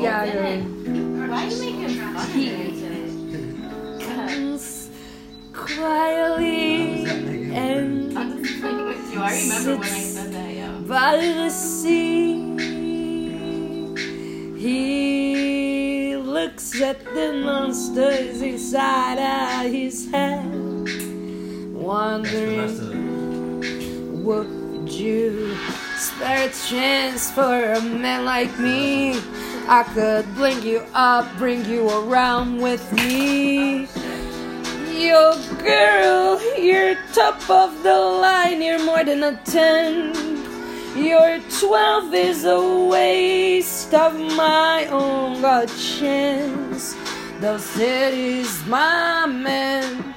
Tiago. Why are you making fun He- of it? Comes quietly and I'm just playing with you. I remember when I said that, yeah. by the sea. He looks at the monsters inside of his head, That's the wondering. of. Would you spare a chance for a man like me? I could blink you up, bring you around with me. Yo, girl, you're top of the line, you're more than a 10. Your 12 is a waste of my own God chance. Those cities, my man.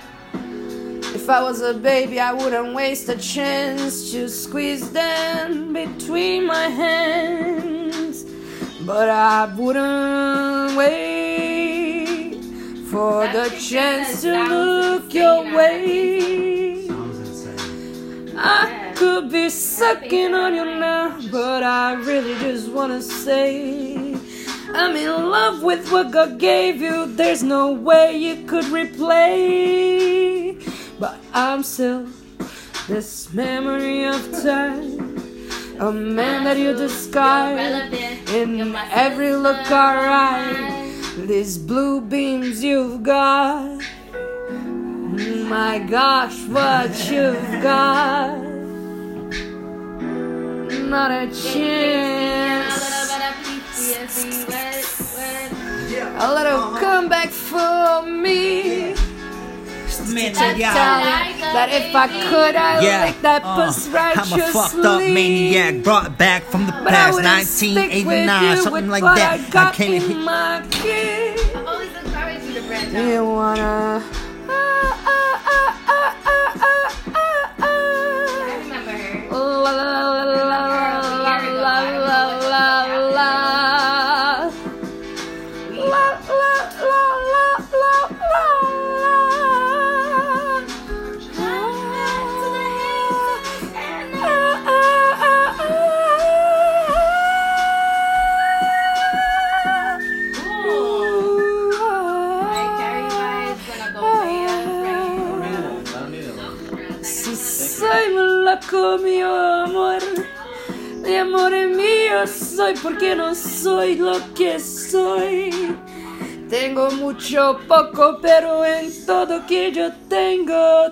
If I was a baby, I wouldn't waste a chance to squeeze them between my hands. But I wouldn't wait for the chance to look your way. I could be sucking on you now, but I really just wanna say I'm in love with what God gave you. There's no way you could replay. But I'm still this memory of time. A man that you discard in every look alright. These blue beams you've got. My gosh, what you've got. Not a chance. A little comeback for me. Man, To check tell it out. you that if I could, I'd Yeah, lick that uh, puss righteously. I'm a fucked up maniac brought back from the But I past, wouldn't stick with 1989, you something like that. I got can't in hit. my kid. I've always encouraged you to branch out. You wanna? Loco, amor, mi amor mío soy porque no soy lo que soy. Tengo mucho poco, pero en todo que yo tengo